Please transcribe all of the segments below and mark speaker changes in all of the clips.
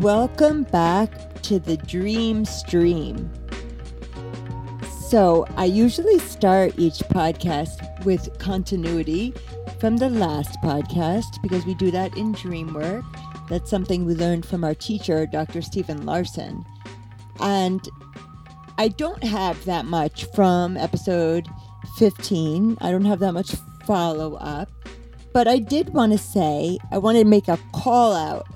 Speaker 1: Welcome back to the Dream Stream. So, I usually start each podcast with continuity from the last podcast because we do that in dream work. That's something we learned from our teacher, Dr. Stephen Larsen. And I don't have that much from episode 15. I don't have that much follow up. But I did want to say, I wanted to make a call out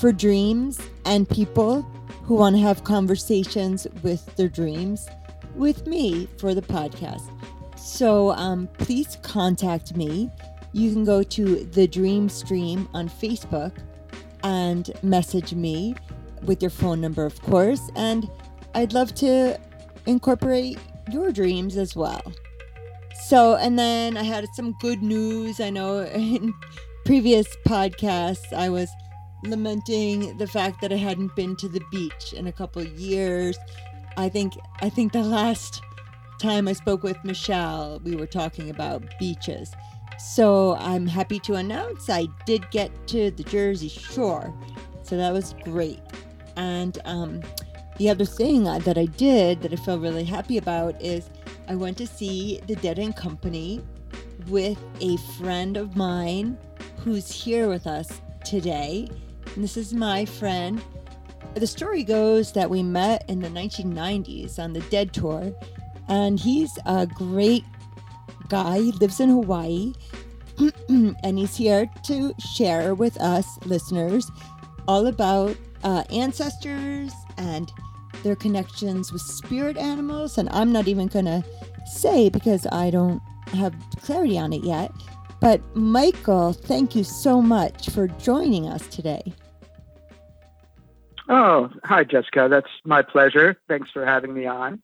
Speaker 1: for dreams and people who want to have conversations with their dreams with me for the podcast. So um, please contact me. You can go to the Dream Stream on Facebook and message me with your phone number, of course. And I'd love to incorporate your dreams as well. So, and then I had some good news. I know in previous podcasts, I was lamenting the fact that I hadn't been to the beach in a couple years. I think I think the last time I spoke with Michelle, we were talking about beaches. So I'm happy to announce I did get to the Jersey Shore. So that was great. And um, the other thing that I did that I feel really happy about is I went to see The Dead and Company with a friend of mine who's here with us today. And this is my friend. The story goes that we met in the 1990s on the Dead Tour, and he's a great guy. He lives in Hawaii, and he's here to share with us listeners all about uh, ancestors and their connections with spirit animals. And I'm not even going to say because I don't have clarity on it yet. But Michael, thank you so much for joining us today.
Speaker 2: Oh, hi, Yiskah. That's my pleasure. Thanks for having me on.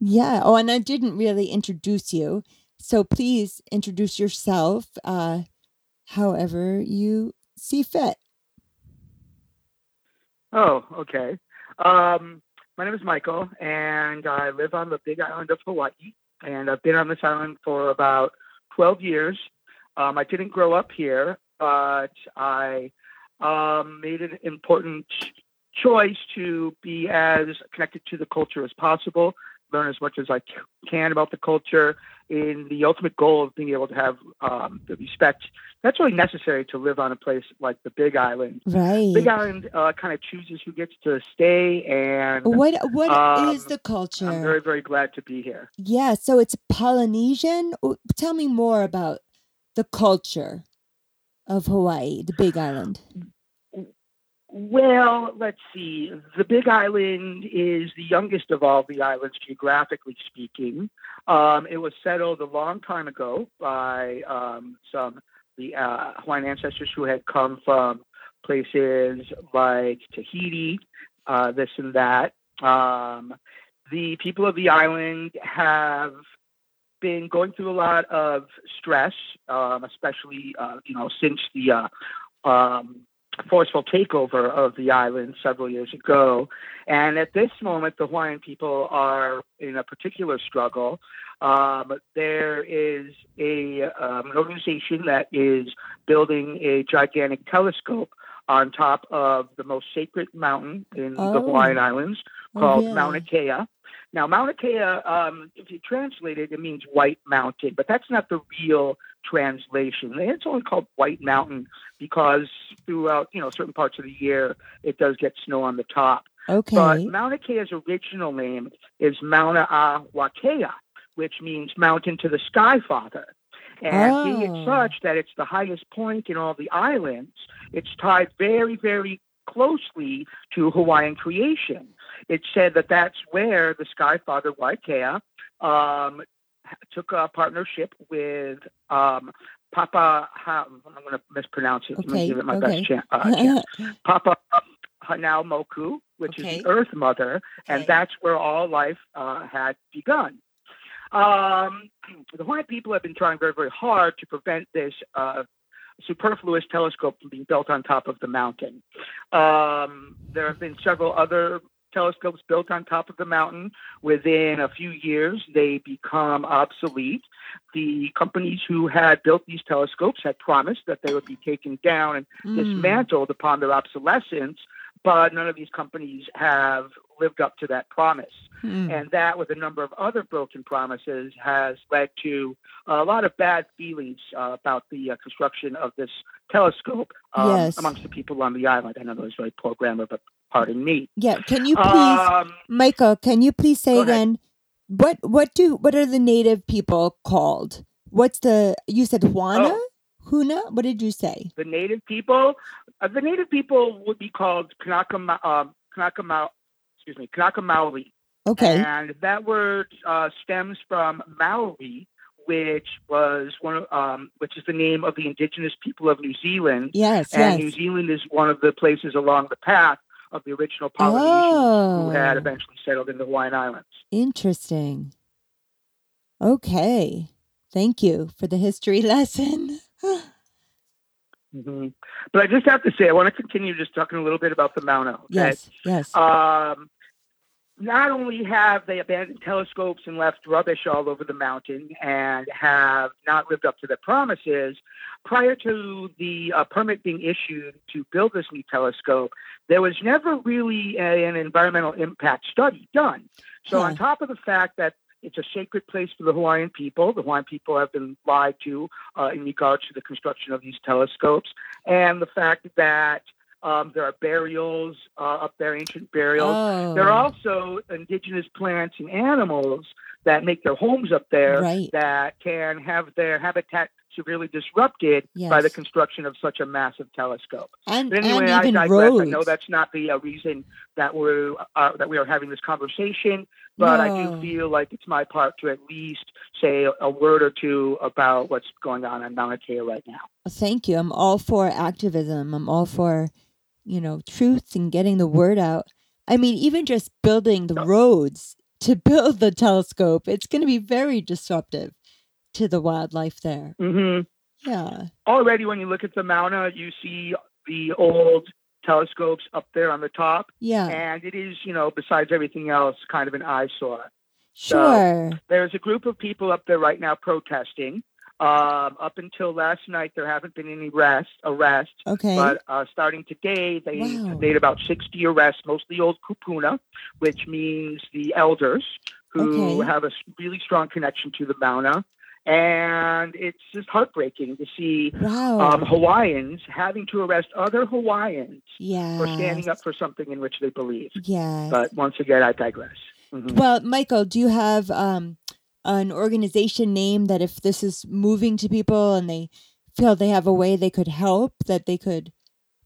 Speaker 1: Yeah. Oh, and I didn't really introduce you. So please introduce yourself uh, however you see fit.
Speaker 2: Oh, okay. Um, my name is Michael, and I live on the big island of Hawaii. And I've been on this island for about 12 years. Um, I didn't grow up here, but I um, made an important choice to be as connected to the culture as possible, learn as much as I can about the culture, in the ultimate goal of being able to have um, the respect that's really necessary to live on a place like the Big Island.
Speaker 1: Right.
Speaker 2: Big Island uh, kind of chooses who gets to stay, and
Speaker 1: what what
Speaker 2: um,
Speaker 1: is the culture?
Speaker 2: I'm very very glad to be here.
Speaker 1: Yeah, so it's Polynesian. Tell me more about the culture of Hawaii, the Big Island.
Speaker 2: Well, let's see. The Big Island is the youngest of all the islands, geographically speaking. Um, it was settled a long time ago by um, some the uh, Hawaiian ancestors who had come from places like Tahiti, uh, this and that. Um, the people of the island have been going through a lot of stress, um, especially uh, you know since the uh, um, forceful takeover of the island several years ago. And at this moment, the Hawaiian people are in a particular struggle. Um, there is a um, an organization that is building a gigantic telescope on top of the most sacred mountain in oh. the Hawaiian Islands oh, called oh, yeah. Mauna Kea. Now, Mauna Kea, um, if you translate it, it means White Mountain, but that's not the real translation. It's only called White Mountain because throughout, you know, certain parts of the year, it does get snow on the top.
Speaker 1: Okay.
Speaker 2: But Mauna Kea's original name is Mauna a Wakea, which means mountain to the sky father. And oh. being such that it's the highest point in all the islands, it's tied very, very closely to Hawaiian creation. It said that that's where the Sky Father Wakea um, took a partnership with um, Papa. Ha, I'm going to mispronounce it.
Speaker 1: Okay.
Speaker 2: give it my
Speaker 1: okay.
Speaker 2: best chance. Uh, chance. Papa Hanau Moku, which
Speaker 1: okay.
Speaker 2: is the Earth Mother, and that's where all life uh, had begun. Um, the Hawaiian people have been trying very, very hard to prevent this uh, superfluous telescope from being built on top of the mountain. Um, there have been several other telescopes built on top of the mountain. Within a few years, they become obsolete. The companies who had built these telescopes had promised that they would be taken down and
Speaker 1: Mm.
Speaker 2: dismantled upon their obsolescence, but none of these companies have lived up to that promise.
Speaker 1: Hmm.
Speaker 2: And that, with a number of other broken promises, has led to a lot of bad feelings uh, about the uh, construction of this telescope um,
Speaker 1: Yes.
Speaker 2: amongst the people on the island. I know that was very poor grammar, but pardon me.
Speaker 1: Yeah. Can you please,
Speaker 2: Um,
Speaker 1: Michael? Can you please say again what what do what are the native people called? What's the you said Juana?
Speaker 2: Oh.
Speaker 1: Huna? What did you say?
Speaker 2: the native people, uh, the native people would be called Kanaka, um, Kanaka, excuse me, Kanaka Maoli.
Speaker 1: Okay.
Speaker 2: And that word uh, stems from Maori, which was one of, um, which is the name of the indigenous people of New Zealand.
Speaker 1: yes.
Speaker 2: And New Zealand is one of the places along the path of the original Polynesians
Speaker 1: Oh.
Speaker 2: who had eventually settled in the Hawaiian Islands.
Speaker 1: Interesting. Okay. Thank you for the history lesson.
Speaker 2: hmm But I just have to say, I want to continue just talking a little bit about the Mauna. Okay?
Speaker 1: yes. Yes.
Speaker 2: Um, not only have they abandoned telescopes and left rubbish all over the mountain and have not lived up to their promises, prior to the uh, permit being issued to build this new telescope, there was never really a- an environmental impact study done. So,
Speaker 1: Huh.
Speaker 2: on top of the fact that it's a sacred place for the Hawaiian people. The Hawaiian people have been lied to uh, in regards to the construction of these telescopes, and the fact that um, there are burials uh, up there, ancient burials.
Speaker 1: oh.
Speaker 2: There are also indigenous plants and animals that make their homes up there
Speaker 1: Right.
Speaker 2: that can have their habitat severely disrupted by the construction of such a massive telescope.
Speaker 1: and,
Speaker 2: But anyway,
Speaker 1: and
Speaker 2: I
Speaker 1: even
Speaker 2: digress.
Speaker 1: roads.
Speaker 2: I know that's not the uh, reason that we're uh, that we are having this conversation, but I do feel like it's my part to at least say a, word or two about what's going on on Mauna Kea right now.
Speaker 1: Thank you. I'm all for activism. I'm all for, you know, truth and getting the word out. I mean, even just building the roads to build the telescope, it's going to be very disruptive to the wildlife there.
Speaker 2: hmm
Speaker 1: Yeah.
Speaker 2: Already, when you look at the Mauna, you see the old telescopes up there on the top,
Speaker 1: Yeah.
Speaker 2: and it is, you know, besides everything else, kind of an eyesore.
Speaker 1: Sure.
Speaker 2: There's a group of people up there right now protesting. Um, up until last night, there haven't been any arrests. Arrests,
Speaker 1: Okay.
Speaker 2: but uh, starting today, they
Speaker 1: Wow.
Speaker 2: made about 60 arrests, mostly old kupuna, which means the elders who
Speaker 1: Okay.
Speaker 2: have a really strong connection to the Mauna. And it's just heartbreaking to see
Speaker 1: wow.
Speaker 2: um, Hawaiians having to arrest other Hawaiians
Speaker 1: yeah.
Speaker 2: for standing up for something in which they believe.
Speaker 1: Yeah.
Speaker 2: But once again, I digress. Mhm.
Speaker 1: Well, Michael, do you have um, an organization name that if this is moving to people and they feel they have a way they could help, that they could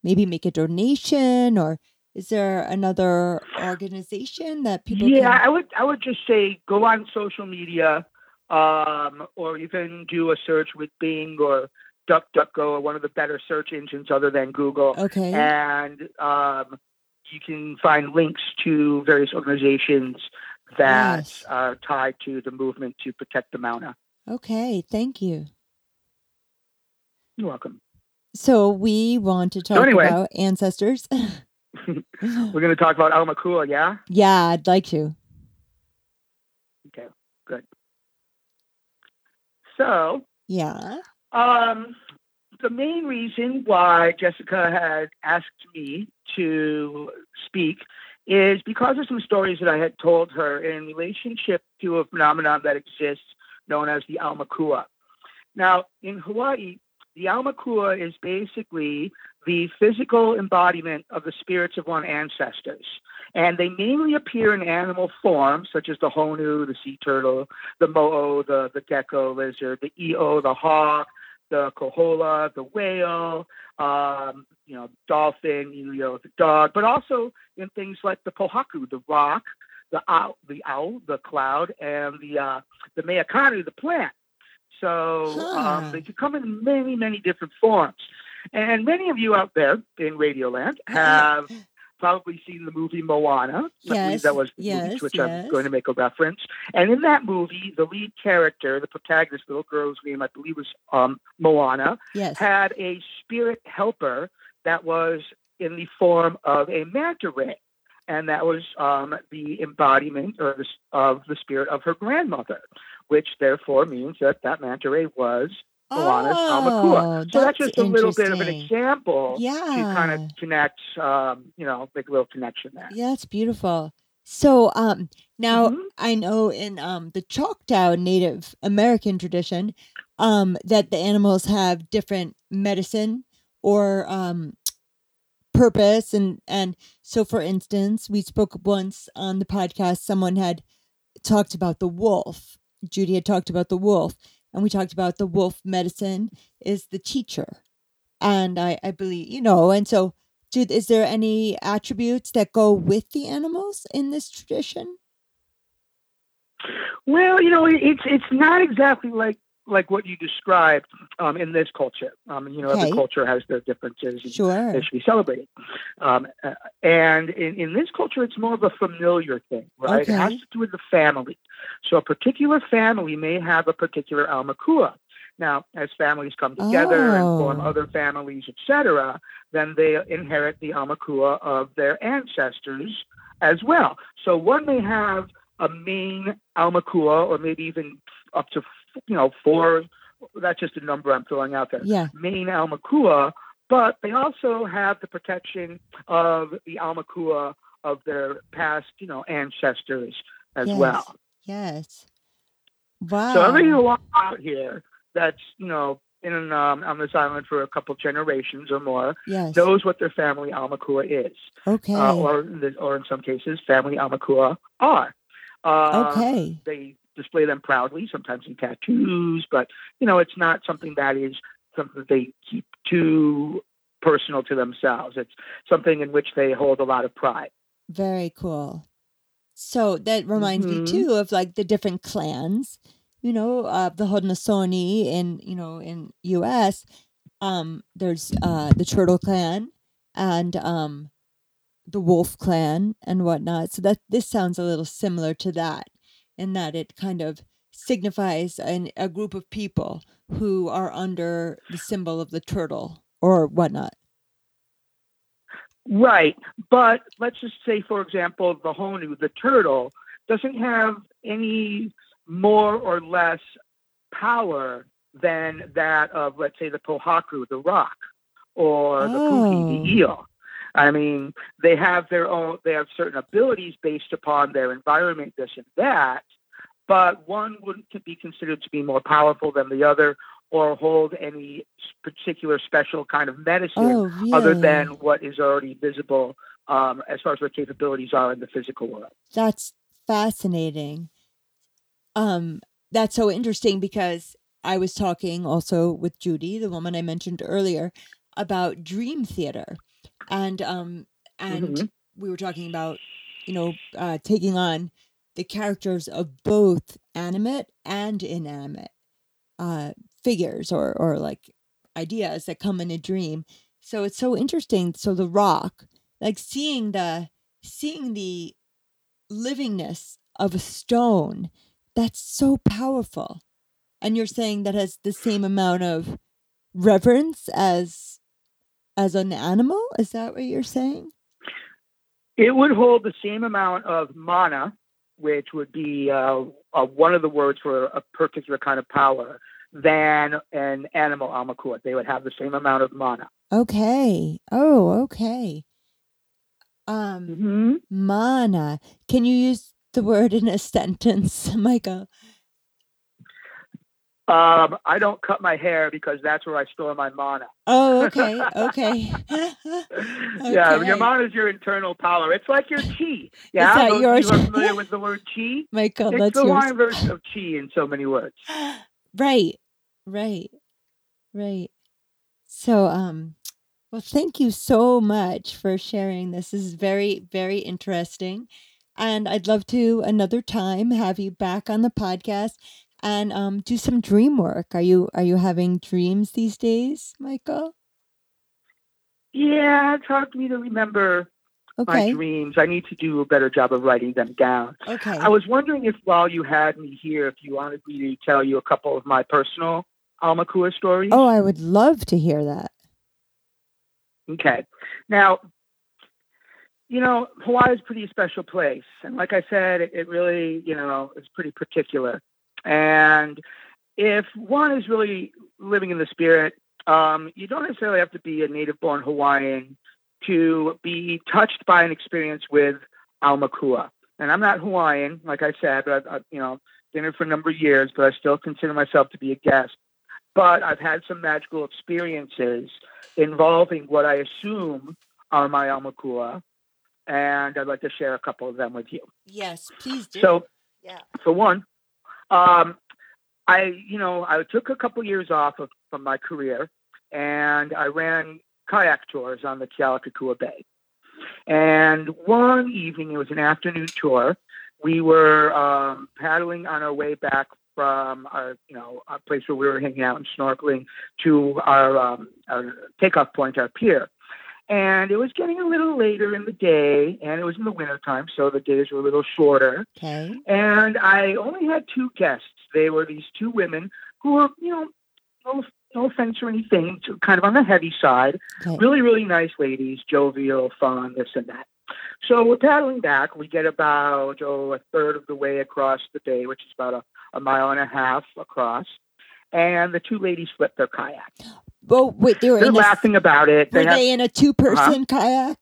Speaker 1: maybe make a donation, or is there another organization that people?
Speaker 2: yeah,
Speaker 1: can...
Speaker 2: I would I would just say go on social media, um, or even do a search with Bing or DuckDuckGo or one of the better search engines other than Google,
Speaker 1: Okay.
Speaker 2: and um, you can find links to various organizations that are tied to the movement to protect the Mauna.
Speaker 1: okay. Thank you.
Speaker 2: You're welcome.
Speaker 1: So we want to talk
Speaker 2: anyway.
Speaker 1: about ancestors.
Speaker 2: We're going to talk about Aumakua, yeah?
Speaker 1: yeah, I'd like to.
Speaker 2: Okay, good. So,
Speaker 1: Yeah.
Speaker 2: Um, the main reason why Yiskah had asked me to speak is because of some stories that I had told her in relationship to a phenomenon that exists known as the Aumakua. Now, in Hawaii, the Aumakua is basically the physical embodiment of the spirits of one's ancestors. And they mainly appear in animal form, such as the honu, the sea turtle, the mo'o, the, the gecko lizard, the io, the hawk, the kohola, the whale, um, you know, dolphin, you know, the dog, but also in things like the pohaku, the rock, the owl, the owl, the cloud, and the uh, the meakanu, the plant. So
Speaker 1: Huh.
Speaker 2: um, they can come in many, many different forms. And many of you out there in Radioland have probably seen the movie Moana. I believe
Speaker 1: Yes,
Speaker 2: that was the movie to which
Speaker 1: yes.
Speaker 2: I'm going to make a reference. And in that movie, the lead character, the protagonist, the little girl's name, I believe was um, Moana,
Speaker 1: Yes.
Speaker 2: had a spirit helper that was in the form of a manta ray. and that was um, the embodiment or the, of the spirit of her grandmother, which therefore means that that manta ray was Moana's
Speaker 1: Oh.
Speaker 2: So that's,
Speaker 1: that's
Speaker 2: just a little bit of an example to kind of connect, um, you know, make a little connection there.
Speaker 1: Yeah, it's beautiful. So, um, now
Speaker 2: Mhm.
Speaker 1: I know in um the Choctaw Native American tradition, um, that the animals have different medicine or um purpose and and so for instance, we spoke once on the podcast. Someone had talked about the wolf. Judy had talked about the wolf, and we talked about the wolf medicine is the teacher, and I I believe you know, and so do, is there any attributes that go with the animals in this tradition?
Speaker 2: Well, you know, it's it's not exactly like like what you described um, in this culture. Um, you know,
Speaker 1: Okay.
Speaker 2: every culture has their differences. and
Speaker 1: Sure.
Speaker 2: They should be celebrated. Um, uh, and in, in this culture, it's more of a familiar thing, right? It has to do with the family. So a particular family may have a particular aumakua. Now, as families come together and form
Speaker 1: Oh.
Speaker 2: other families, etc., then they inherit the aumakua of their ancestors as well. So one may have a main aumakua, or maybe even up to you know four. That's just a number I'm throwing out there
Speaker 1: Yeah.
Speaker 2: main Aumakua, but they also have the protection of the Aumakua of their past, you know, ancestors as
Speaker 1: Yes.
Speaker 2: well.
Speaker 1: Yes. Wow.
Speaker 2: So everybody along out here that's, you know, in um, on this island for a couple generations or more
Speaker 1: yes.
Speaker 2: knows what their family Aumakua is,
Speaker 1: okay.
Speaker 2: uh, or in or in some cases, family Aumakua are. Um,
Speaker 1: okay.
Speaker 2: they display them proudly, sometimes in tattoos, but you know, it's not something that is something that they keep too personal to themselves. It's something in which they hold a lot of pride.
Speaker 1: Very cool. So that reminds me
Speaker 2: Mhm.
Speaker 1: too of like the different clans, you know, uh, the Haudenosaunee in you know in U.S. Um, there's uh the Turtle Clan and um the Wolf Clan and whatnot. So that this sounds a little similar to that, in that it kind of signifies an, a group of people who are under the symbol of the turtle or whatnot.
Speaker 2: Right. But let's just say, for example, the Honu, the turtle, doesn't have any more or less power than that of, let's say, the Pohaku, the rock, or the Puhi,
Speaker 1: Oh.
Speaker 2: the eel. I mean, they have their own, they have certain abilities based upon their environment, this and that, but one wouldn't be considered to be more powerful than the other or hold any particular special kind of medicine
Speaker 1: Oh, really?
Speaker 2: other than what is already visible um, as far as their capabilities are in the physical world.
Speaker 1: That's fascinating. Um, that's so interesting because I was talking also with Judy, the woman I mentioned earlier, about dream theater, and um, and
Speaker 2: Mhm.
Speaker 1: we were talking about, you know, uh, taking on the characters of both animate and inanimate uh, figures or or like ideas that come in a dream. So it's so interesting. So the rock, like seeing the seeing the livingness of a stone, that's so powerful. And you're saying that has the same amount of reverence as as an animal? Is that what you're saying?
Speaker 2: It would hold the same amount of mana, which would be uh, uh, one of the words for a particular kind of power, than an animal Aumakua. They would have the same amount of mana.
Speaker 1: Okay. Oh, okay. Um
Speaker 2: Mm-hmm.
Speaker 1: mana. Can you use the word in a sentence, Michael?
Speaker 2: Um, I don't cut my hair because that's where I store my mana.
Speaker 1: Oh, okay. Okay.
Speaker 2: Yeah,
Speaker 1: Okay.
Speaker 2: your mana is your internal power. It's like your chi. Yeah,
Speaker 1: that
Speaker 2: those
Speaker 1: yours?
Speaker 2: you are familiar with the word chi.
Speaker 1: Michael,
Speaker 2: it's
Speaker 1: that's
Speaker 2: the
Speaker 1: yours.
Speaker 2: Version of chi in so many words.
Speaker 1: right right right so um well thank you so much for sharing this this is very very interesting and i'd love to another time have you back on the podcast and um do some dream work are you are you having dreams these days michael
Speaker 2: Yeah, it's hard for me to remember my dreams. I need to do a better job of writing them down.
Speaker 1: okay
Speaker 2: I was wondering if while you had me here, if you wanted me to tell you a couple of my personal Aumakua stories.
Speaker 1: oh i would love to hear that
Speaker 2: Okay. Now, you know, Hawaii is a pretty special place. And like I said, it, it really, you know, is pretty particular. And if one is really living in the spirit, um, you don't necessarily have to be a native born Hawaiian to be touched by an experience with Aumakua. And I'm not Hawaiian, like I said, but I've, I've you know, been here for a number of years, but I still consider myself to be a guest. But I've had some magical experiences involving what I assume are my Aumakua, and I'd like to share a couple of them with you.
Speaker 1: Yes, please do.
Speaker 2: So,
Speaker 1: yeah.
Speaker 2: for one, um, I, you know, I took a couple years off of, from my career, and I ran kayak tours on the Kealakekua Bay. And one evening, it was an afternoon tour. We were um, paddling on our way back from our, you know, a place where we were hanging out and snorkeling to our, um, our takeoff point, our pier. And it was getting a little later in the day, and it was in the wintertime, so the days were a little shorter.
Speaker 1: Okay.
Speaker 2: And I only had two guests. They were these two women who were, you know, no, no offense or anything, kind of on the heavy side.
Speaker 1: Okay.
Speaker 2: Really, really nice ladies, jovial, fun, this and that. So we're paddling back. We get about, oh, a third of the way across the bay, which is about a, a mile and a half across. And the two ladies flip their kayak.
Speaker 1: Oh, wait, they were
Speaker 2: They're
Speaker 1: in a,
Speaker 2: laughing about it.
Speaker 1: were
Speaker 2: They have,
Speaker 1: they in a two-person kayak?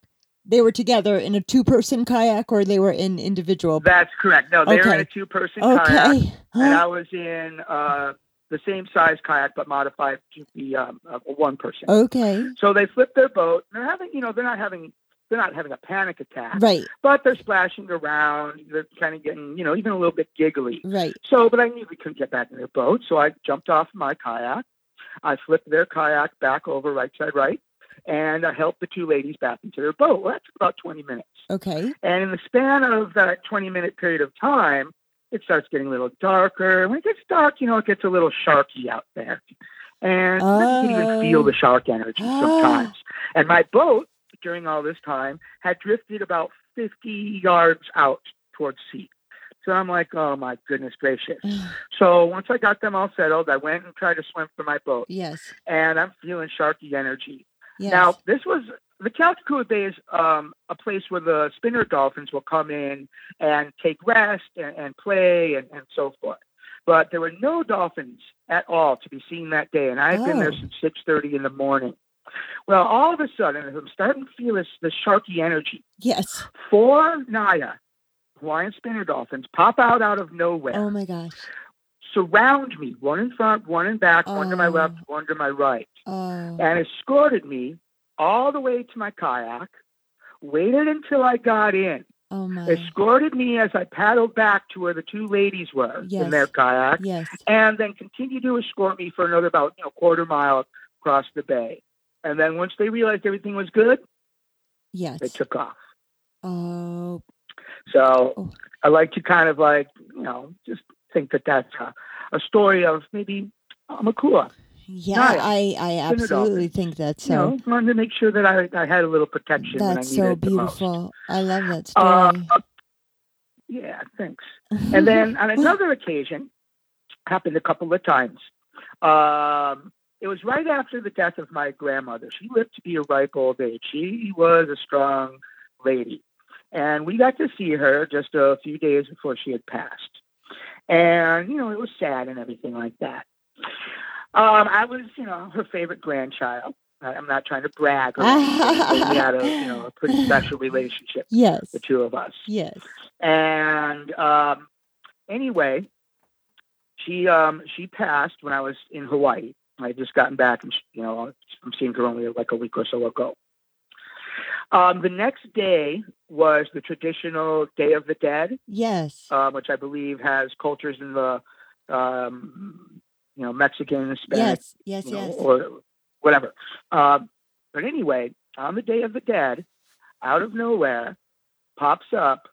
Speaker 1: They were together in a two-person kayak, or they were in individual.
Speaker 2: that's correct. No, they were in a two person kayak.
Speaker 1: Okay.
Speaker 2: And I was in uh, the same size kayak, but modified to be um, one person.
Speaker 1: okay.
Speaker 2: So they flip their boat. They're having, you know, they're not having, they're not having a panic attack,
Speaker 1: Right.
Speaker 2: but they're splashing around. They're kind of getting, you know, even a little bit giggly.
Speaker 1: Right.
Speaker 2: So, but I knew we couldn't get back in their boat, so I jumped off my kayak. I flipped their kayak back over right side right, and I helped the two ladies back into their boat. Well, that took about 20 minutes.
Speaker 1: Okay.
Speaker 2: And in the span of that 20 minute period of time, it starts getting a little darker. When it gets dark, you know, it gets a little sharky out there. And you can even feel
Speaker 1: Oh.
Speaker 2: the shark energy
Speaker 1: Ah.
Speaker 2: sometimes. And my boat, during all this time, had drifted about 50 yards out towards sea. So I'm like, oh my goodness gracious. So once I got them all settled, I went and tried to swim for my boat.
Speaker 1: yes.
Speaker 2: And I'm feeling sharky energy.
Speaker 1: Yes.
Speaker 2: Now, this was the Kealakekua Bay is um, a place where the spinner dolphins will come in and take rest and, and play and, and so forth. But there were no dolphins at all to be seen that day, and I had been there
Speaker 1: Oh.
Speaker 2: since six thirty in the morning. Well, all of a sudden, I'm starting to feel this this sharky energy.
Speaker 1: yes.
Speaker 2: Four nai'a Hawaiian spinner dolphins pop out out of nowhere,
Speaker 1: Oh my gosh.
Speaker 2: surround me, one in front, one in back, one to my
Speaker 1: Oh.
Speaker 2: left, one to my right
Speaker 1: Oh.
Speaker 2: and escorted me all the way to my kayak, waited until I got in,
Speaker 1: Oh my.
Speaker 2: escorted me as I paddled back to where the two ladies were
Speaker 1: Yes.
Speaker 2: in their kayak,
Speaker 1: Yes.
Speaker 2: and then continued to escort me for another about you know quarter mile across the bay. And then once they realized everything was good,
Speaker 1: Yes.
Speaker 2: they took off.
Speaker 1: Oh.
Speaker 2: So
Speaker 1: Oh.
Speaker 2: I like to kind of like you know just think that that's a, a story of maybe Aumakua.
Speaker 1: Yeah,
Speaker 2: Nice.
Speaker 1: I, I
Speaker 2: Spin it off.
Speaker 1: absolutely think that's
Speaker 2: You
Speaker 1: so.
Speaker 2: know, wanted to make sure that I, I had a little protection. when I
Speaker 1: That's
Speaker 2: needed
Speaker 1: so beautiful. I love that
Speaker 2: Uh,
Speaker 1: story.
Speaker 2: Yeah, thanks. And then on another occasion, happened a couple of times. Um, it was right after the death of my grandmother. She lived to be a ripe old age. She was a strong lady. And we got to see her just a few days before she had passed. And, you know, it was sad and everything like that. Um, I was, you know, her favorite grandchild. I'm not trying to brag or anything, we had a, you know, a pretty special relationship,
Speaker 1: yes.
Speaker 2: the two of us.
Speaker 1: Yes.
Speaker 2: And um, anyway, she um, she passed when I was in Hawaii. I had just gotten back, and she, you know, I'm seeing her only like a week or so ago. Um, the next day was the traditional Day of the Dead,
Speaker 1: Yes.
Speaker 2: um, which I believe has cultures in the, um, you know, Mexican, Hispanic,
Speaker 1: yes. Yes.
Speaker 2: you know,
Speaker 1: Yes.
Speaker 2: or whatever. Um, but anyway, on the Day of the Dead, out of nowhere, pops up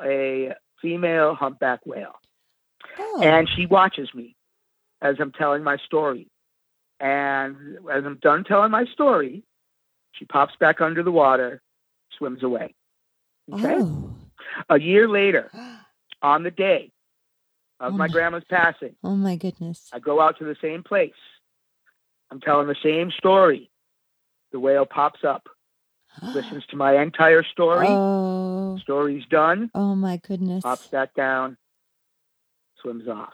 Speaker 2: a female humpback whale,
Speaker 1: Oh.
Speaker 2: and she watches me as I'm telling my story. And as I'm done telling my story, she pops back under the water, swims away. Okay.
Speaker 1: Oh.
Speaker 2: A year later, on the day of
Speaker 1: Oh
Speaker 2: my
Speaker 1: my-
Speaker 2: grandma's passing,
Speaker 1: Oh my goodness.
Speaker 2: I go out to the same place. I'm telling the same story. The whale pops up listens to my entire story.
Speaker 1: Oh,
Speaker 2: Story's done.
Speaker 1: oh my goodness.
Speaker 2: Pops that down. Swims off.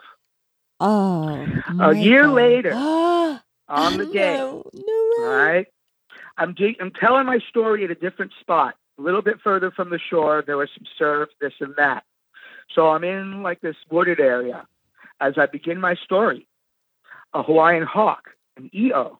Speaker 1: Oh,
Speaker 2: A year
Speaker 1: Michael.
Speaker 2: later, On the day.
Speaker 1: No, no way.
Speaker 2: right. I'm I'm telling my story at a different spot, a little bit further from the shore. There was some surf, this and that. So I'm in like this wooded area. As I begin my story, a Hawaiian hawk, an io,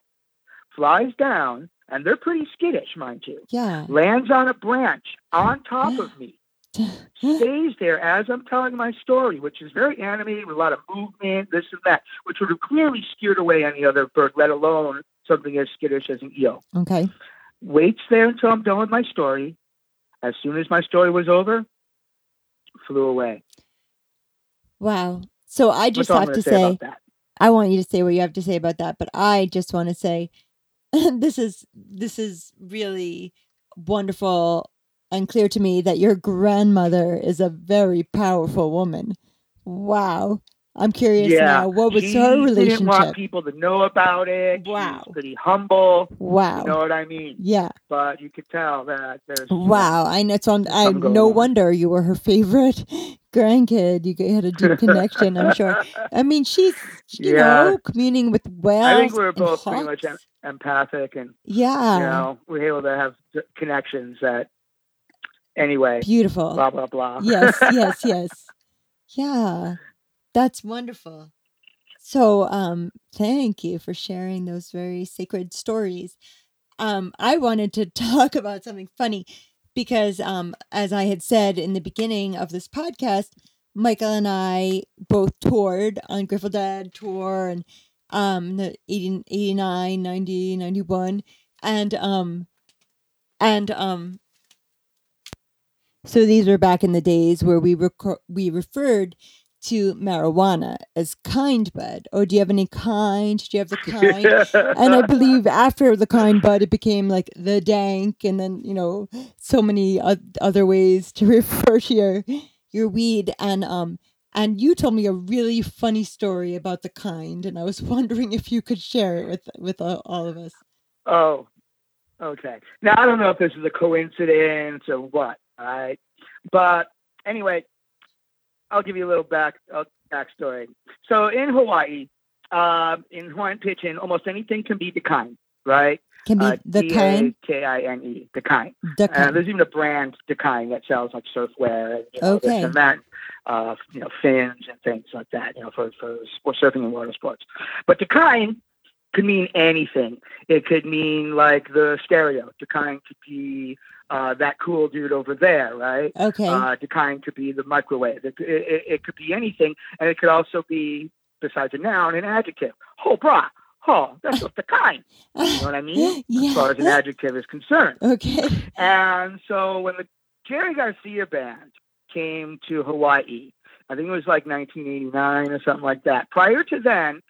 Speaker 2: flies down, and they're pretty skittish, mind you.
Speaker 1: Yeah.
Speaker 2: Lands on a branch on top of me, stays there as I'm telling my story, which is very animated with a lot of movement, this and that, which would have clearly scared away any other bird, let alone something as skittish as an io
Speaker 1: okay.
Speaker 2: waits there until I'm done with my story. As soon as my story was over, flew away.
Speaker 1: Wow. So I just
Speaker 2: That's all I'm
Speaker 1: have
Speaker 2: gonna say
Speaker 1: say. I want you to say what you have to say about that, but I just want to say this is this is really wonderful and clear to me that your grandmother is a very powerful woman. Wow. I'm curious
Speaker 2: Yeah,
Speaker 1: now. What was
Speaker 2: she
Speaker 1: her relationship?
Speaker 2: didn't want people to know about it. She
Speaker 1: Wow.
Speaker 2: was pretty humble.
Speaker 1: Wow.
Speaker 2: You know what I mean?
Speaker 1: Yeah.
Speaker 2: But you could tell that there's
Speaker 1: Wow. I know. So I'm, I no
Speaker 2: on.
Speaker 1: wonder you were her favorite grandkid. You had a deep connection, I'm sure. I mean, she's you
Speaker 2: Yeah.
Speaker 1: know communing with whales.
Speaker 2: I think we were both pretty much em- empathic, and
Speaker 1: Yeah.
Speaker 2: you know, we are able to have d- connections. That anyway,
Speaker 1: Beautiful.
Speaker 2: blah blah blah.
Speaker 1: yes, yes, yes. Yeah. That's wonderful. So, um, thank you for sharing those very sacred stories. Um, I wanted to talk about something funny because, um, as I had said in the beginning of this podcast, Michael and I both toured on Grateful Dead tour and um the 80, 89, 90, 91 and um and um so these were back in the days where we reco- we referred to marijuana as kind bud. Oh, do you have any kind? Do you have the kind? and I believe after the kind bud, it became like the dank, and then you know so many other ways to refer to your your weed. And um, and you told me a really funny story about the kind, and I was wondering if you could share it with with all, all of us.
Speaker 2: Oh, okay. Now I don't know if this is a coincidence or what, all right? But anyway, I'll give you a little back uh, backstory. So in Hawaii, um, in Hawaiian Pidgin, almost anything can be the kind, right?
Speaker 1: Can be
Speaker 2: Uh,
Speaker 1: the kind,
Speaker 2: D-A-K-I-N-E, the kind.
Speaker 1: the
Speaker 2: And
Speaker 1: kind.
Speaker 2: there's even a brand, the kind, that sells like surfwear and you know,
Speaker 1: Okay.
Speaker 2: and that, uh, you know, fins and things like that, you know, for, for sport, surfing and water sports. But the kind could mean anything. It could mean like the stereo. The kind could be uh, that cool dude over there, right?
Speaker 1: Okay.
Speaker 2: Uh, the kind could be the microwave. It, it, it could be anything, and it could also be, besides a noun, an adjective. Oh, brah. Oh, that's just the kind. You know what I mean? yeah. As far as an adjective is concerned.
Speaker 1: Okay.
Speaker 2: And so when the Jerry Garcia band came to Hawaii, I think it was like 1989 or something like that. Prior to then,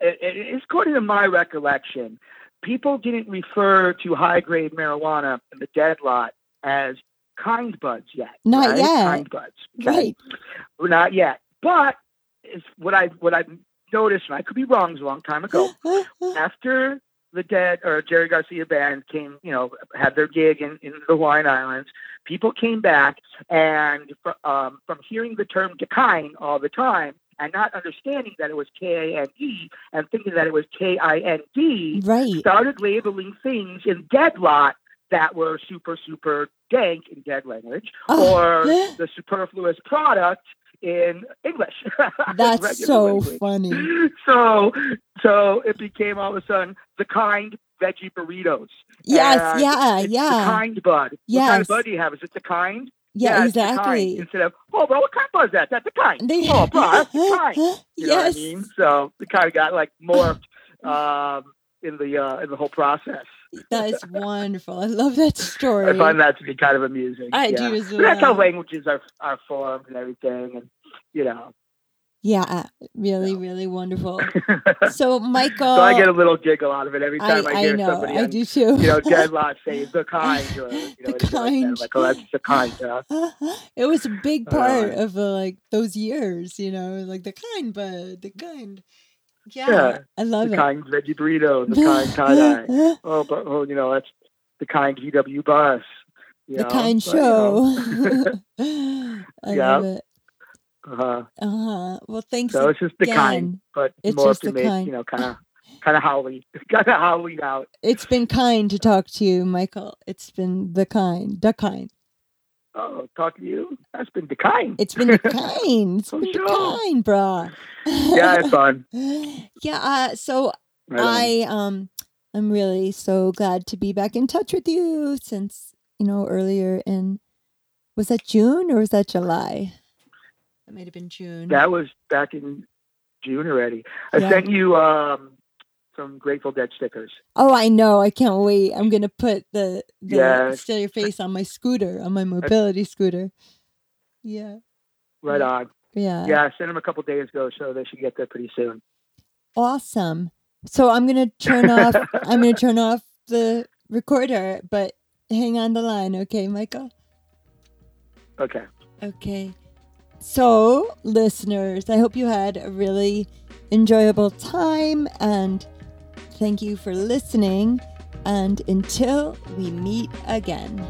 Speaker 2: it, it, it's according to my recollection, people didn't refer to high grade marijuana in the dead lot as kind buds yet.
Speaker 1: Not
Speaker 2: right?
Speaker 1: yet.
Speaker 2: Kind buds. okay?
Speaker 1: Right.
Speaker 2: Not yet. But it's what I what I noticed, and I could be wrong, it was a long time ago after the dead or Jerry Garcia band came, you know, had their gig in, in the Hawaiian Islands, people came back and um, from hearing the term da kine all the time and not understanding that it was K A N E and thinking that it was K I N D,
Speaker 1: right.
Speaker 2: started labeling things in dead lot that were super, super dank in dead language
Speaker 1: Oh,
Speaker 2: or the superfluous product in English.
Speaker 1: That's so
Speaker 2: language
Speaker 1: funny.
Speaker 2: so so it became all of a sudden the kind veggie burritos.
Speaker 1: Yes, yeah, yeah.
Speaker 2: The kind bud. What kind
Speaker 1: Yes.
Speaker 2: of bud do you have? Is it the kind?
Speaker 1: Yeah,
Speaker 2: it's the kind.
Speaker 1: exactly.
Speaker 2: Instead of, oh, bro, what kind was that? That's the kind.
Speaker 1: They-
Speaker 2: oh, bro, that's the kind. You know
Speaker 1: yes.
Speaker 2: what I mean? So the kind of got like morphed um, in the uh, in the whole process.
Speaker 1: That is wonderful. I love that story.
Speaker 2: I find that to be kind of amusing.
Speaker 1: I
Speaker 2: yeah.
Speaker 1: do as
Speaker 2: But that's how languages are are formed and everything, and you know.
Speaker 1: Yeah, really, really wonderful. So, Michael,
Speaker 2: so I get a little giggle out of it every time I,
Speaker 1: I
Speaker 2: hear
Speaker 1: know,
Speaker 2: somebody
Speaker 1: I
Speaker 2: on
Speaker 1: do too.
Speaker 2: you know, dead lot say the kind or you know,
Speaker 1: The
Speaker 2: anything like that.
Speaker 1: kind.
Speaker 2: Like, oh, that's the kind, huh?
Speaker 1: it was a big
Speaker 2: Uh,
Speaker 1: part of uh, like those years, you know, like the kind, but the kind. Yeah,
Speaker 2: Yeah,
Speaker 1: I love
Speaker 2: the
Speaker 1: it.
Speaker 2: kind veggie burrito, the kind tie dye. Oh, but oh, you know, that's the kind GW bus.
Speaker 1: the know? kind but, show.
Speaker 2: You know. I yeah. love it.
Speaker 1: Uh-huh. Uh-huh. Well, thanks.
Speaker 2: So it's just the
Speaker 1: again.
Speaker 2: kind, but
Speaker 1: it's
Speaker 2: more
Speaker 1: just
Speaker 2: to
Speaker 1: the
Speaker 2: make,
Speaker 1: kind.
Speaker 2: you know, kind of kind of Halloween, kind of Halloween out.
Speaker 1: It's been kind to talk to you, Michael. It's been the kind, the kind.
Speaker 2: Oh, talk to you. That's been the kind.
Speaker 1: It's been the kind. It's been sure. the kind, brah.
Speaker 2: yeah, it's fun.
Speaker 1: yeah. Uh, so right I um, I'm really so glad to be back in touch with you since you know earlier in was that June or was that July? That might have been June.
Speaker 2: That was back in June already. I yeah. sent you um, some Grateful Dead stickers.
Speaker 1: Oh, I know. I can't wait. I'm gonna put the, the yeah. still your face on my scooter, on my mobility scooter. Yeah.
Speaker 2: Right on.
Speaker 1: Yeah.
Speaker 2: Yeah, I sent them a couple days ago, so they should get there pretty soon.
Speaker 1: Awesome. So I'm gonna turn off. I'm gonna turn off the recorder, but hang on the line, okay, Michael?
Speaker 2: Okay.
Speaker 1: Okay. So, listeners, I hope you had a really enjoyable time and thank you for listening. And until we meet again.